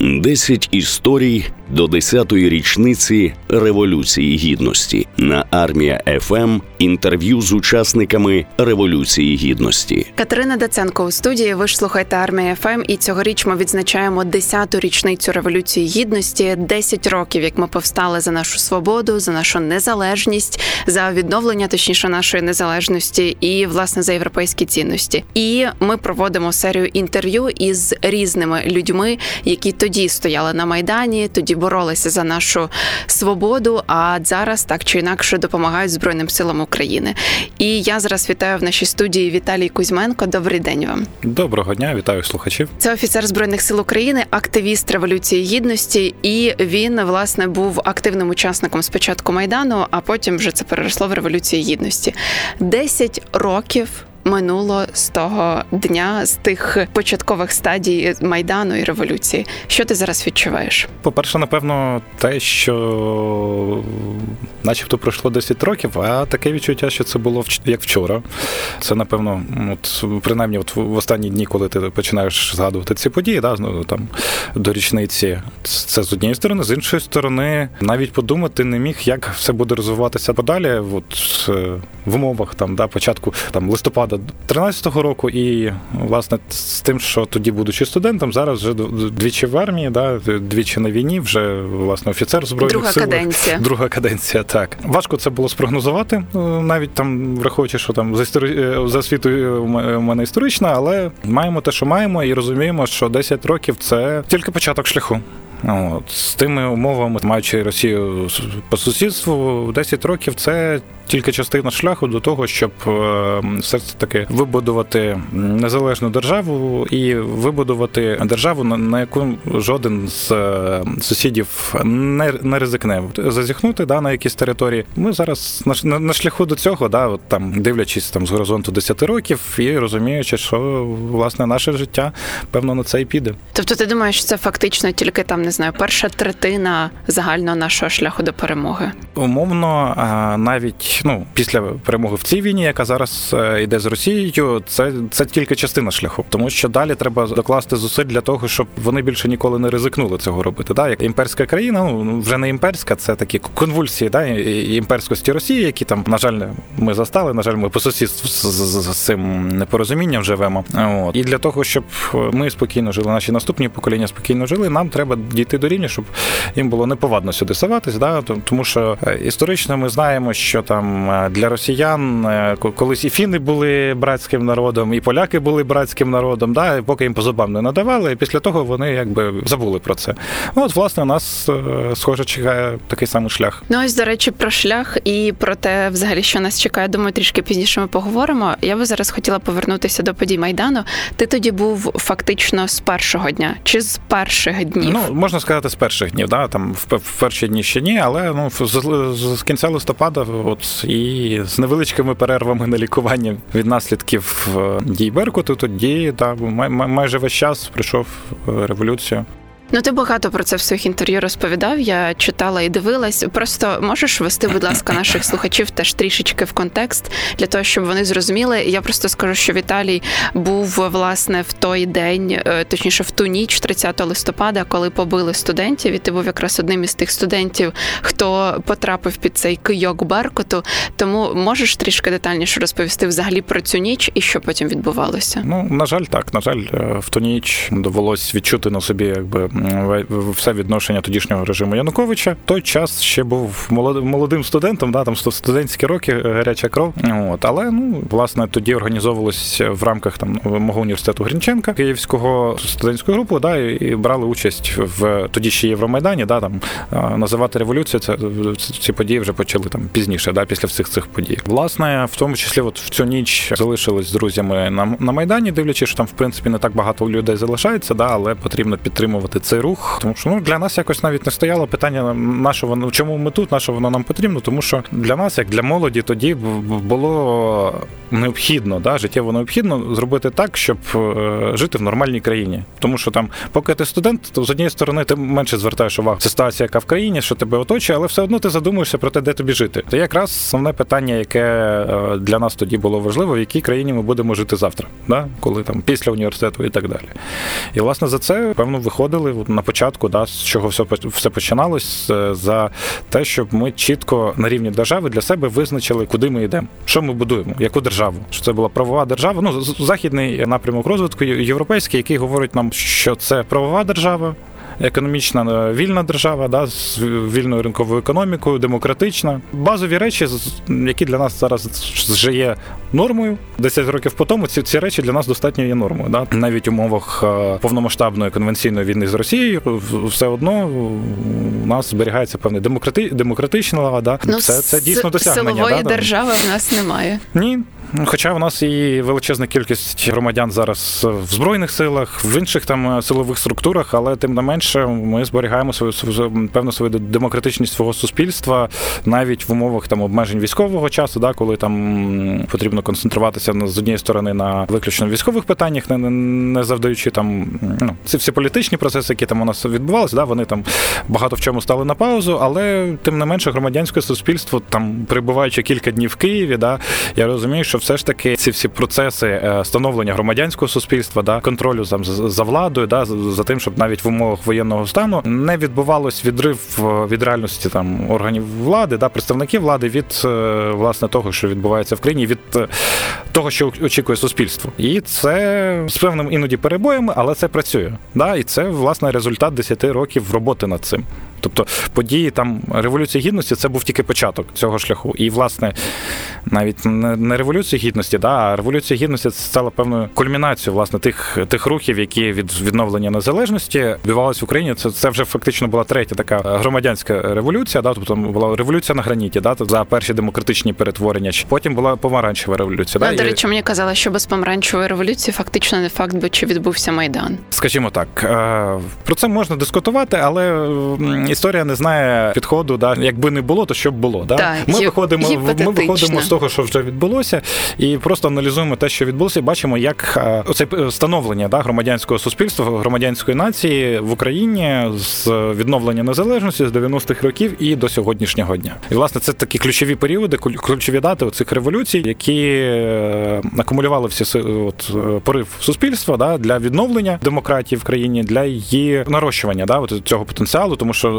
10 історій до 10-ї річниці Революції Гідності на армія FM. Інтерв'ю з учасниками Революції Гідності. Катерина Даценко у студії. Ви ж слухаєте армія FM, і цьогоріч ми відзначаємо 10-ту річницю Революції Гідності, 10 років, як ми повстали за нашу свободу, за нашу незалежність, за відновлення, точніше, нашої незалежності і власне за європейські цінності. І ми проводимо серію інтерв'ю із різними людьми, які тоді стояли на майдані, тоді боролися за нашу свободу. А зараз так чи інакше допомагають Збройним силам України. І я зараз вітаю в нашій студії Віталій Кузьменко. Добрий день вам. Доброго дня, вітаю слухачів. Це офіцер збройних сил України, активіст революції гідності, і він власне був активним учасником спочатку майдану, а потім вже це переросло в революцію гідності. Десять років минуло з того дня, з тих початкових стадій майдану і революції. Що ти зараз відчуваєш? По-перше, напевно, те, що начебто пройшло 10 років, а таке відчуття, що це було як вчора. Це, напевно, от, принаймні, от в останні дні, коли ти починаєш згадувати ці події, да, ну, там, до річниці, це з однієї сторони, з іншої сторони, навіть подумати не міг, як все буде розвиватися подалі. От, е, в умовах там, да, початку там, листопада 13-го року, і власне з тим, що тоді, будучи студентом, зараз вже двічі в армії, да, двічі на війні, вже власне офіцер збройних Друга сил. каденція. Друга каденція. Так важко це було спрогнозувати, е, навіть там враховуючи, що там за історі... Е, за освітою у мене історична, але маємо те, що маємо, і розуміємо, що 10 років це тільки початок шляху. От, З тими умовами, маючи Росію по сусідству, 10 років це тільки частина шляху до того, щоб е, все таки вибудувати незалежну державу і вибудувати державу, на яку жоден з е, сусідів не не ризикне зазіхнути да, на якісь території. Ми зараз на, на шляху до цього, да, от там дивлячись там з горизонту 10 років і розуміючи, що власне наше життя певно на це і піде. Тобто, ти думаєш, це фактично тільки там не знаю, перша третина загального нашого шляху до перемоги? Умовно, навіть ну після перемоги в цій війні, яка зараз е, йде з Росією, це це тільки частина шляху, тому що далі треба докласти зусиль для того, щоб вони більше ніколи не ризикнули цього робити. Да, як імперська країна, ну вже не імперська, це такі конвульсії, да, імперськості Росії, які там, на жаль, ми застали. На жаль, ми по сусідству з, з, з цим непорозумінням живемо. От і для того, щоб ми спокійно жили, наші наступні покоління спокійно жили, нам треба дійти до рівня, щоб їм було неповадно сюди соватись. Да, тому що е, історично ми знаємо, що там там е, для росіян е, колись і фіни були братським народом, і поляки були братським народом, да, поки їм по зубам не надавали, і після того вони якби забули про це. Ну, от, власне, нас е, схоже чекає такий самий шлях. Ну ось, до речі, про шлях і про те, взагалі, що нас чекає. Думаю, трішки пізніше ми поговоримо. Я би зараз хотіла повернутися до подій майдану. Ти тоді був фактично з першого дня чи з перших днів? Ну можна сказати, з перших днів. Да, там в перші дні ще ні, але ну з кінця листопада, от і з невеличкими перервами на лікування від наслідків е, дій Беркуту, тоді да, майже весь час прийшов революцію. революція. Ну, ти багато про це в своїх інтерв'ю розповідав. Я читала і дивилась. Просто можеш ввести, будь ласка, наших слухачів теж трішечки в контекст для того, щоб вони зрозуміли. Я просто скажу, що Віталій був власне в той день, е, точніше в ту ніч, 30 листопада, коли побили студентів. І ти був якраз одним із тих студентів, хто потрапив під цей кийок Беркуту. Тому можеш трішки детальніше розповісти взагалі про цю ніч і що потім відбувалося? Ну на жаль, так на жаль, е, в ту ніч довелось відчути на собі, якби все відношення тодішнього режиму Януковича. Той час ще був молодим студентом, да, там студентські роки, е, гаряча кров. От, Але ну власне тоді організовувалось в рамках там мого університету Грінченка Київського студентську групу, да, і брали участь в тоді ще Євромайдані. Да, там називати революцію. Це ці події вже почали там пізніше, да, після всіх цих подій. Власне, в тому числі, от в цю ніч залишились з друзями на на майдані, дивлячись, що там в принципі не так багато людей залишається, да, але потрібно підтримувати цей рух, тому що ну для нас якось навіть не стояло питання, на що воно чому ми тут, на що воно нам потрібно, тому що для нас, як для молоді, тоді було необхідно, да, життєво необхідно зробити так, щоб е, жити в нормальній країні. Тому що там, поки ти студент, то з однієї сторони ти менше звертаєш увагу ситуація, яка в країні, що тебе оточує, але все одно ти задумуєшся про те, де тобі жити. Це якраз основне питання, яке е, для нас тоді було важливо, в якій країні ми будемо жити завтра, да? коли там після університету і так далі. І власне за це певно виходили на початку, да, з чого все все починалось, за те, щоб ми чітко на рівні держави для себе визначили, куди ми йдемо, що ми будуємо, яку державу. Що це була правова держава? Ну західний напрямок розвитку європейський, який говорить нам, що це правова держава економічна е, вільна держава, да, з вільною ринковою економікою, демократична. Базові речі, які для нас зараз вже є нормою. 10 років по тому ці ці речі для нас достатньо є нормою. Да? Навіть в умовах е, повномасштабної конвенційної війни з Росією все одно у нас зберігається певний демократи, демократична лава. Да? Ну, це, це дійсно досягнення. Силової да? держави в нас немає. Ні. Хоча у нас і величезна кількість громадян зараз в збройних силах, в інших там силових структурах, але тим не менше ми зберігаємо свою певну свою демократичність свого суспільства навіть в умовах там обмежень військового часу, да, коли там потрібно концентруватися з однієї сторони на виключно військових питаннях, не не завдаючи там ну ці всі політичні процеси, які там у нас відбувалися, да, вони там багато в чому стали на паузу, але тим не менше громадянське суспільство там перебуваючи кілька днів в Києві, да, я розумію, що все ж таки ці всі процеси е, становлення громадянського суспільства, да, контролю там за владою, да, за тим, щоб навіть в умовах воєнного стану не відбувалось відрив е, від реальності там органів влади, да, представників влади від е, власне того, що відбувається в країні, від того, що очікує суспільство, і це з певним іноді перебоями, але це працює. Да, І це власне результат 10 років роботи над цим. Тобто події там революції гідності це був тільки початок цього шляху. І, власне, навіть не революція гідності, да, а революція гідності це стала певною кульмінацією власне тих тих рухів, які від відновлення незалежності відбувалися в Україні. Це це вже фактично була третя така громадянська революція. Да, тобто була революція на граніті, да, за перші демократичні перетворення. Потім була помаранчева революція. Да, До речі, мені казали, що без помаранчевої революції фактично не факт, би чи відбувся майдан. Скажімо так, е, про це можна дискутувати, але історія не знає підходу. Да, якби не було, то що б було. Да? Так, ми виходимо, ми виходимо з того, що вже відбулося, і просто аналізуємо те, що відбулося, і бачимо, як оце становлення да, громадянського суспільства, громадянської нації в Україні з відновлення незалежності з 90-х років і до сьогоднішнього дня. І власне це такі ключові періоди, ключові дати цих революцій, які е, акумулювали всі от, е, порив суспільства да, для відновлення демократії в країні, для її нарощування да, от цього потенціалу, тому що е,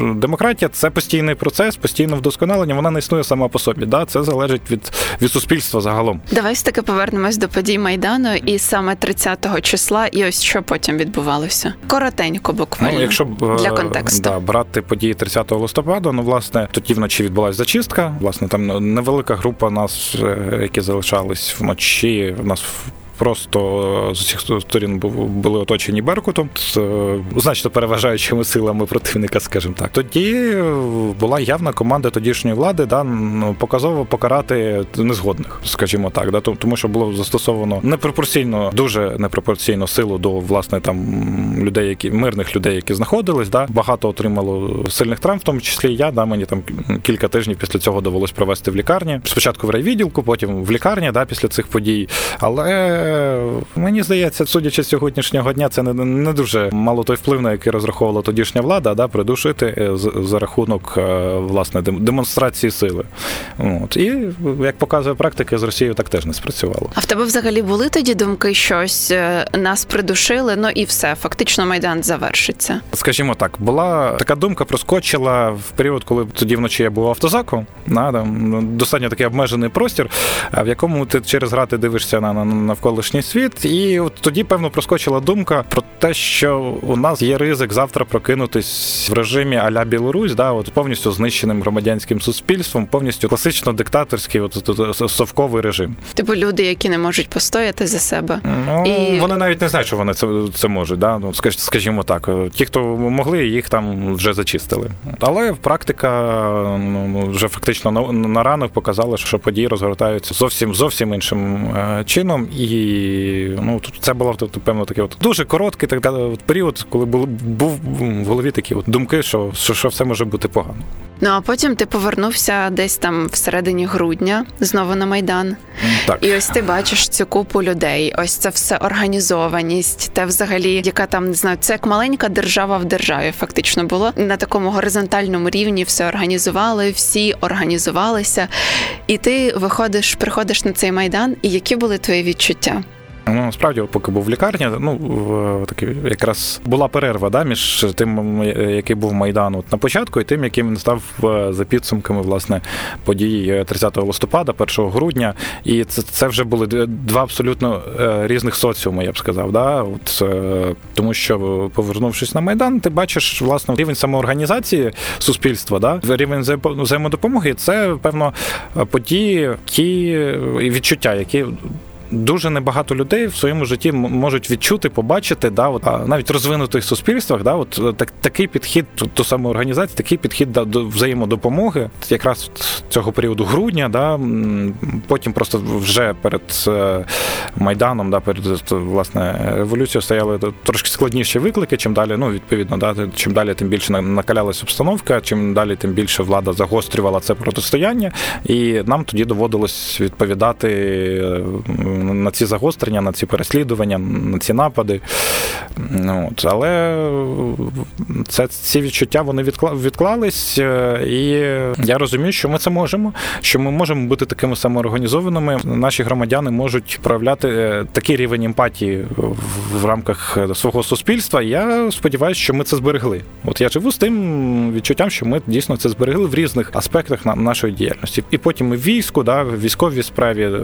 демократія це постійний процес, постійне вдосконалення. Вона не існує сама по собі. Да, Це залежить від від суспільства загалом. Давай таки повернемось до подій майдану, і саме 30-го числа, і ось що потім відбувалося. Коротенько, буквально ну, якщо для контексту да, брати події 30 листопада. Ну власне тоді вночі відбулася зачистка. Власне, там невелика група нас, е, які залишались вночі. У нас просто з усіх сторін були оточені Беркутом з е, значно переважаючими силами противника, скажімо так. Тоді була явна команда тодішньої влади, да ну, показово покарати незгодних, скажімо так, да тому, що було застосовано непропорційно, дуже непропорційно силу до власне там людей, які мирних людей, які знаходились. Да, багато отримало сильних травм, в тому числі я. Да, мені там кілька тижнів після цього довелось провести в лікарні. Спочатку в райвідділку, потім в лікарні, да, після цих подій. Але мені здається, судячи з сьогоднішнього дня, це не не дуже мало той вплив, на який розраховувала тодішня влада, да, придушити е, за рахунок е, власне демонстрації сили. От і як показує практика, з Росією так теж не спрацювало. А в тебе взагалі були тоді думки, щось е, нас придушили, ну і все, фактично майдан завершиться. Скажімо так, була така думка, проскочила в період, коли тоді вночі я був автозаку. На там достатньо такий обмежений простір, в якому ти через грати дивишся на навколо навколишній світ, і от тоді, певно, проскочила думка про те, що у нас є ризик завтра прокинутись в режимі Аля Білорусь, да, от повністю знищеним громадянським суспільством, повністю класично диктаторський, от, от, совковий режим. Типу люди, які не можуть постояти за себе, ну і... вони навіть не знають, що вони це це можуть. Да? Ну скажімо так, ті, хто могли, їх там вже зачистили. Але практика ну, ну, вже фактично на, на ранок показала, що події розгортаються зовсім зовсім іншим е, чином і. І ну, це було певно таке от дуже короткий так, період, коли був, був в голові такі от думки, що, що, що все може бути погано. Ну а потім ти повернувся десь там всередині грудня знову на майдан. Так. І ось ти бачиш цю купу людей. Ось це все організованість. Те, взагалі, яка там не знаю, це як маленька держава в державі, фактично було на такому горизонтальному рівні. Все організували, всі організувалися. І ти виходиш, приходиш на цей майдан. І які були твої відчуття? Ну насправді, поки був в лікарні, ну таки якраз була перерва да, між тим, який був майдан от на початку, і тим, яким він став за підсумками власне подій 30 листопада, 1 грудня. І це це вже були два абсолютно різних соціуми, я б сказав. Да? От, Тому що, повернувшись на майдан, ти бачиш власне рівень самоорганізації суспільства, да? рівень взаємодопомоги це певно події, які відчуття, які дуже небагато людей в своєму житті можуть відчути, побачити, да, от, а навіть розвинутих суспільствах, да, от так, такий підхід до самоорганізації, такий підхід да, до взаємодопомоги, якраз цього періоду грудня, да, потім просто вже перед е, майданом, да, перед власне революцією стояли трошки складніші виклики. Чим далі, ну відповідно, да, чим далі, тим більше накалялася обстановка, чим далі, тим більше влада загострювала це протистояння, і нам тоді доводилось відповідати на ці загострення, на ці переслідування, на ці напади. От. Але це, ці відчуття вони відклались, е, і я розумію, що ми це можемо, що ми можемо бути такими самоорганізованими. Наші громадяни можуть проявляти е, такий рівень емпатії в рамках свого суспільства. Я сподіваюся, що ми це зберегли. От я живу з тим відчуттям, що ми дійсно це зберегли в різних аспектах нашої діяльності. І потім і війську, да, військовій справі е,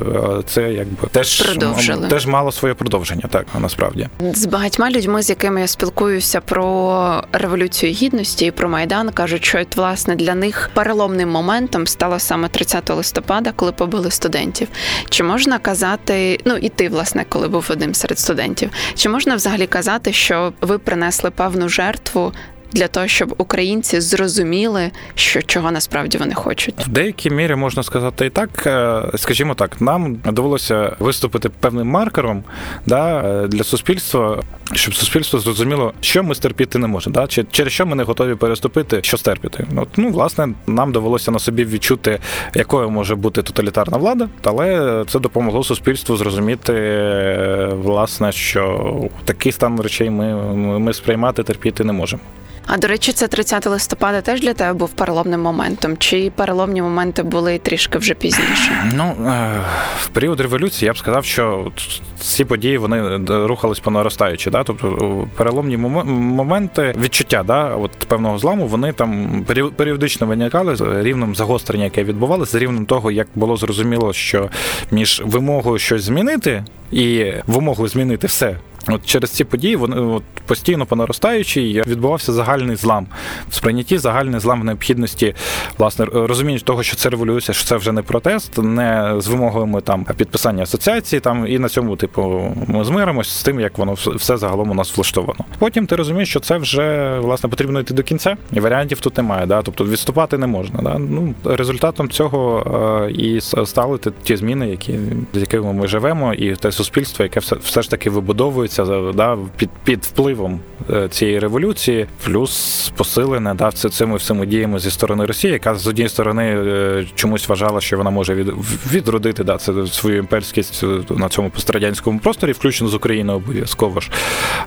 це якби те теж продовжили. теж мало своє продовження, так насправді з багатьма людьми, з якими я спілкуюся про революцію гідності і про майдан, кажуть, що власне для них переломним моментом стало саме 30 листопада, коли побили студентів. Чи можна казати, ну і ти, власне, коли був одним серед студентів, чи можна взагалі казати, що ви принесли певну жертву для того, щоб українці зрозуміли, що чого насправді вони хочуть. В деякій мірі можна сказати і так, е, скажімо так, нам довелося виступити певним маркером да, е, для суспільства, щоб суспільство зрозуміло, що ми стерпіти не можемо, да, чи через що ми не готові переступити, що стерпіти. От, ну, власне, нам довелося на собі відчути, якою може бути тоталітарна влада, але це допомогло суспільству зрозуміти, е, власне, що такий стан речей ми, ми сприймати терпіти не можемо. А до речі, це 30 листопада теж для тебе був переломним моментом. Чи переломні моменти були трішки вже пізніше? Ну е, в період революції я б сказав, що ці події вони рухались по наростаючи. Да? Тобто переломні моменти відчуття да, от певного зламу, вони там періодично виникали з рівнем загострення, яке відбувалося, з рівнем того, як було зрозуміло, що між вимогою щось змінити і вимогою змінити все. От через ці події вони от постійно по наростаючій відбувався загальний злам в сприйнятті, загальний злам в необхідності, власне, розуміння того, що це революція, що це вже не протест, не з вимогами там підписання асоціації. Там і на цьому, типу, ми змиримось з тим, як воно все загалом у нас влаштовано. Потім ти розумієш, що це вже власне потрібно йти до кінця, і варіантів тут немає. Да? Тобто відступати не можна. Да? Ну результатом цього е, і стали ті зміни, які з якими ми живемо, і те суспільство, яке все все ж таки вибудовується відбувається да, під під впливом е, цієї революції, плюс посилене да, цими всіми діями зі сторони Росії, яка з однієї сторони е, чомусь вважала, що вона може від, відродити да, це свою імперськість е, на цьому пострадянському просторі, включно з Україною обов'язково ж.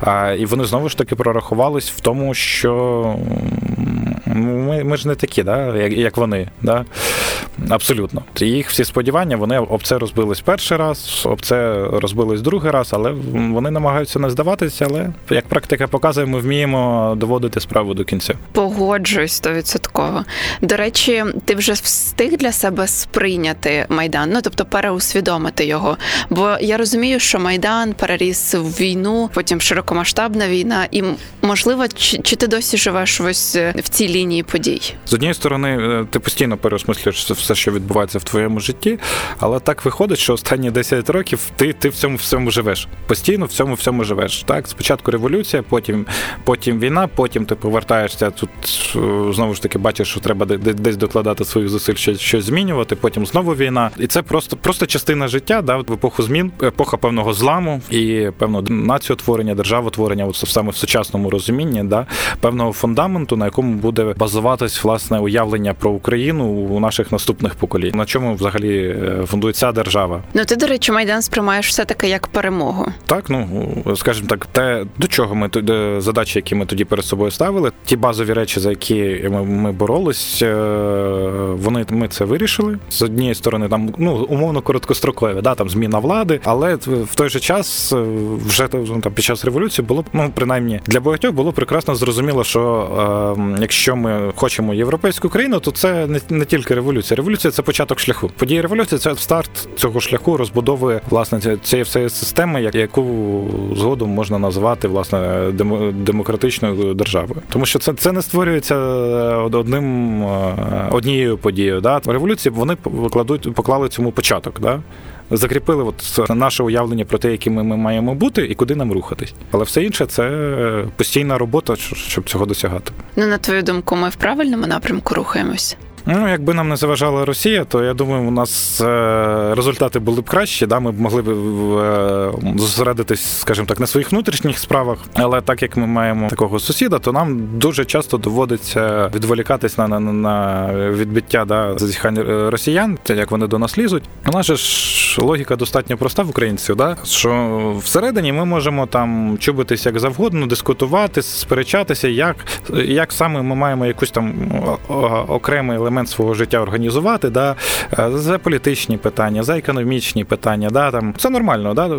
А, І вони знову ж таки прорахувались в тому, що ми ми ж не такі, да, як як вони. Да? Абсолютно. Їх всі сподівання, вони об це розбились перший раз, об це розбились другий раз, але вони намагаються не здаватися. Але як практика показує, ми вміємо доводити справу до кінця. Погоджуюсь стовідсотково. До речі, ти вже встиг для себе сприйняти майдан, ну тобто переусвідомити його. Бо я розумію, що майдан переріс в війну, потім широкомасштабна війна, і можливо, чи, чи ти досі живеш ось в цій лінії подій? З однієї сторони, е, ти постійно переосмислюєш все, що відбувається в твоєму житті, але так виходить, що останні 10 років ти ти в цьому всьому живеш. Постійно в цьому всьому живеш. Так, спочатку революція, потім потім війна, потім ти повертаєшся тут. Е, знову ж таки, бачиш, що треба десь докладати своїх зусиль, щось, щось змінювати. Потім знову війна, і це просто просто частина життя, да, в епоху змін, епоха певного зламу і певного націотворення, державотворення, от саме в сучасному розумінні, да, певного фундаменту, на якому буде базуватись власне уявлення про Україну у наших наступних поколінь. На чому взагалі фундується держава? Ну ти, до речі, майдан сприймаєш все таки як перемогу. Так, ну скажімо так, те до чого ми задачі, які ми тоді перед собою ставили, ті базові речі, за які ми, ми боролись, вони ми це вирішили з однієї сторони, там ну умовно короткострокові, да там зміна влади, але в той же час вже ну, там під час революції було ну принаймні для багатьох було прекрасно зрозуміло, що е, якщо ми хочемо європейську країну, то це не, не тільки революція. Революція це початок шляху. Події революції це старт цього шляху, розбудови власне цієї всієї системи, яку згодом можна назвати власне демократичною державою, тому що це це не створюється одним е, однією подією. Да? Революції вони покладуть поклали цьому початок. Да? Закріпили от наше уявлення про те, якими ми маємо бути і куди нам рухатись. Але все інше це постійна робота, щоб цього досягати. Ну на твою думку, ми в правильному напрямку рухаємось. Ну, якби нам не заважала Росія, то я думаю, у нас е, результати були б кращі. Да? Ми б могли б е, зосередитись, скажімо так, на своїх внутрішніх справах. Але так як ми маємо такого сусіда, то нам дуже часто доводиться відволікатись на на, на відбиття да, зазіхань е, росіян, як вони до нас лізуть. У нас ж логіка достатньо проста в українців, да? що всередині ми можемо там чубитись як завгодно, дискутувати, сперечатися, як, як саме ми маємо якусь там окремий елемент елемент свого життя організувати, да, е, за політичні питання, за економічні питання. Да, там Це нормально, да,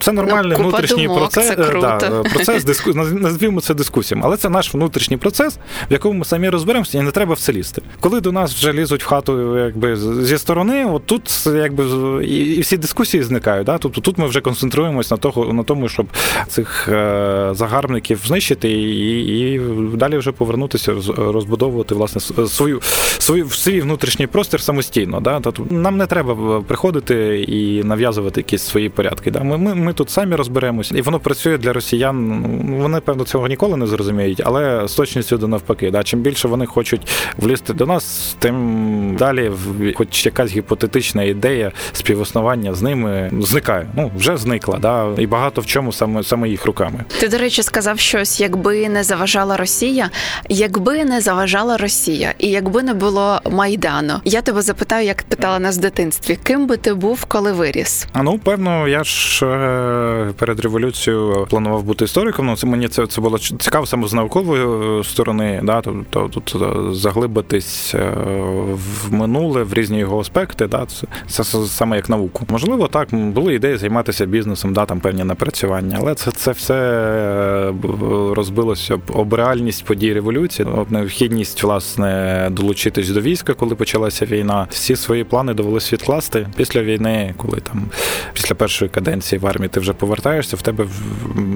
це нормальний ну, внутрішній думок, процес. Це круто. Да, процес диску... назвімо це дискусією. Але це наш внутрішній процес, в якому ми самі розберемося, і не треба в це лізти. Коли до нас вже лізуть в хату якби, зі сторони, от тут якби і всі дискусії зникають. Да? Тобто тут ми вже концентруємось на того, на тому, щоб цих е, загарбників знищити і і далі вже повернутися, розбудовувати власне свою свою в свій внутрішній простір самостійно. Да? Тобто нам не треба приходити і нав'язувати якісь свої порядки. Да? Ми ми, ми тут самі розберемося, і воно працює для росіян. Ну, вони певно цього ніколи не зрозуміють, але з точністю до навпаки. Да? Чим більше вони хочуть влізти до нас, тим далі, хоч якась гіпотетична ідея співіснування з ними зникає. Ну вже зникла, да? і багато в чому саме саме їх руками. Ти, до речі, сказав щось, якби не заважала Росія, якби не заважала Росія, і якби не було майдану. Я тебе запитаю, як питала нас в дитинстві, ким би ти був, коли виріс? А ну певно, я ж е, перед революцією планував бути істориком. Ну це мені це це було цікаво саме з наукової сторони. Да, тобто тут заглибитись е, в минуле в різні його аспекти. Да, це, це саме як науку. Можливо, так були ідеї займатися бізнесом, да там певні напрацювання, але це це все е, розбилося об реальність подій революції, об необхідність власне долучитись до до війська, коли почалася війна. Всі свої плани довелося відкласти після війни, коли там після першої каденції в армії ти вже повертаєшся, в тебе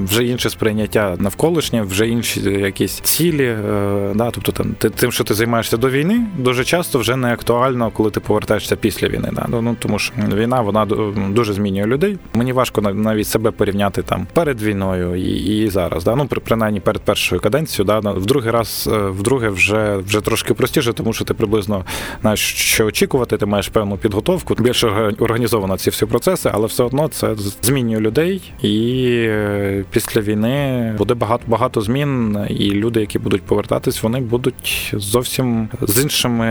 вже інше сприйняття навколишнє, вже інші якісь цілі. Е, да, Тобто там ти тим, що ти займаєшся до війни, дуже часто вже не актуально, коли ти повертаєшся після війни. Да. Ну, ну тому що війна вона дуже змінює людей. Мені важко навіть себе порівняти там перед війною і і зараз. Да. Ну принаймні перед першою каденцією, да, в другий раз, е, вдруге, вже вже трошки простіше, тому що ти приблизно знаєш, що очікувати, ти маєш певну підготовку, більше організовано ці всі процеси, але все одно це змінює людей. І е, після війни буде багато багато змін, і люди, які будуть повертатись, вони будуть зовсім з іншими.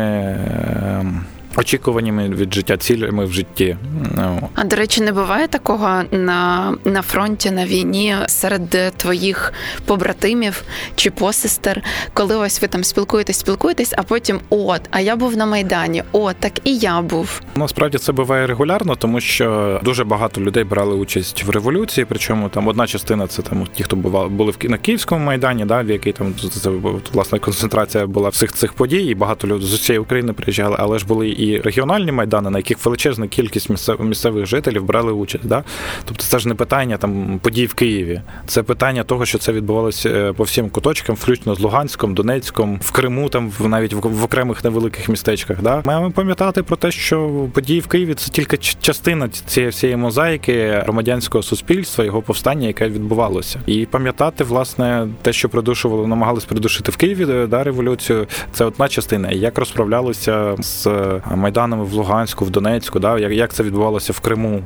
Очікуваннями від життя, цілями в житті. Ну. А до речі, не буває такого на на фронті на війні серед твоїх побратимів чи посестер, коли ось ви там спілкуєтесь, спілкуєтесь, а потім от, а я був на майдані, от так і я був. Насправді це буває регулярно, тому що дуже багато людей брали участь в революції. Причому там одна частина це там ті, хто бували були в на Київському майдані, да, в якій там це власне концентрація була всіх цих подій, і багато людей з усієї України приїжджали, але ж були і регіональні майдани, на яких величезна кількість місцевих жителів брали участь. Да? Тобто це ж не питання там подій в Києві, це питання того, що це відбувалося е, по всім куточкам, включно з Луганськом, Донецьком, в Криму, там навіть в окремих невеликих містечках. Да? Маємо пам'ятати про те, що події в Києві це тільки частина цієї всієї мозаїки громадянського суспільства, його повстання, яке відбувалося, і пам'ятати власне те, що придушували, намагались придушити в Києві да, революцію. Це одна частина, як розправлялися з майданами в Луганську, в Донецьку, да, як, це відбувалося в Криму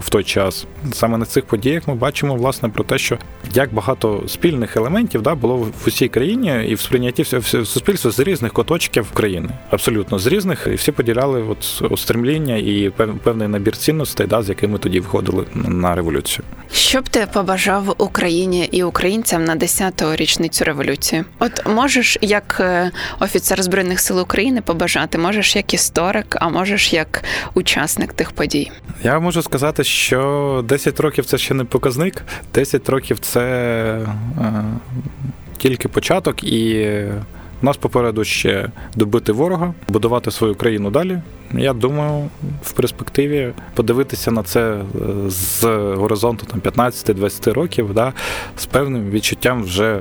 в той час. Саме на цих подіях ми бачимо власне про те, що як багато спільних елементів да, було в усій країні і в сприйнятті суспільства з різних куточків країни. Абсолютно з різних, і всі поділяли от устремління і певний набір цінностей, да, з якими тоді входили на революцію. Що б ти побажав Україні і українцям на 10-ту річницю революції? От можеш як е, офіцер збройних сил України побажати, можеш як історик, а можеш як учасник тих подій? Я можу сказати, що 10 років це ще не показник, 10 років це е, тільки початок і. Нас попереду ще добити ворога, будувати свою країну далі. Я думаю, в перспективі подивитися на це е, з горизонту там 15-20 років, да, з певним відчуттям вже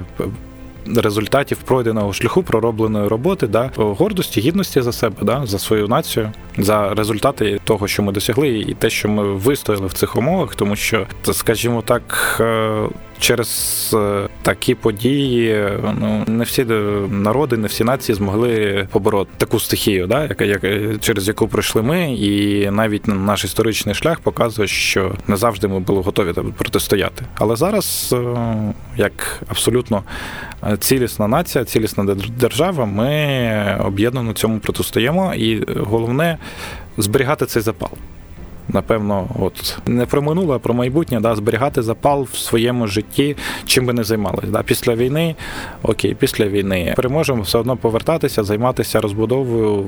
результатів пройденого шляху, проробленої роботи, да, гордості, гідності за себе, да, за свою націю, за результати того, що ми досягли, і те, що ми вистояли в цих умовах, тому що, скажімо так, е, через е, такі події ну не всі народи, не всі нації змогли побороти таку стихію, да, яка як через яку пройшли ми, і навіть наш історичний шлях показує, що не завжди ми були готові протистояти. Але зараз, е, як абсолютно цілісна нація, цілісна держава, ми об'єднано цьому протистоїмо, і головне зберігати цей запал напевно, от не про минуле, а про майбутнє, да, зберігати запал в своєму житті, чим би не займалися. Да. Після війни, окей, після війни переможемо все одно повертатися, займатися розбудовою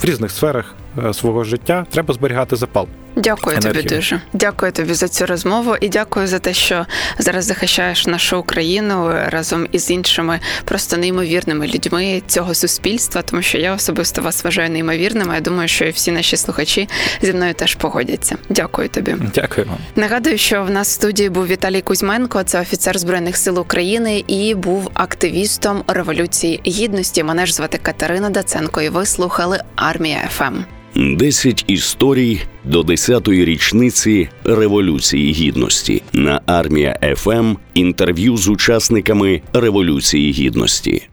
в різних сферах е, свого життя. Треба зберігати запал. Дякую енергію. тобі дуже. Дякую тобі за цю розмову і дякую за те, що зараз захищаєш нашу Україну разом із іншими просто неймовірними людьми цього суспільства, тому що я особисто вас вважаю неймовірними. Я думаю, що і всі наші слухачі зі мною теж погодяться. Дякую тобі. Дякую вам. Нагадую, що в нас в студії був Віталій Кузьменко, це офіцер збройних сил України і був активістом революції гідності. Мене ж звати Катерина Даценко. І ви слухали армія FM. 10 історій до 10-ї річниці Революції Гідності на армія FM інтерв'ю з учасниками Революції Гідності.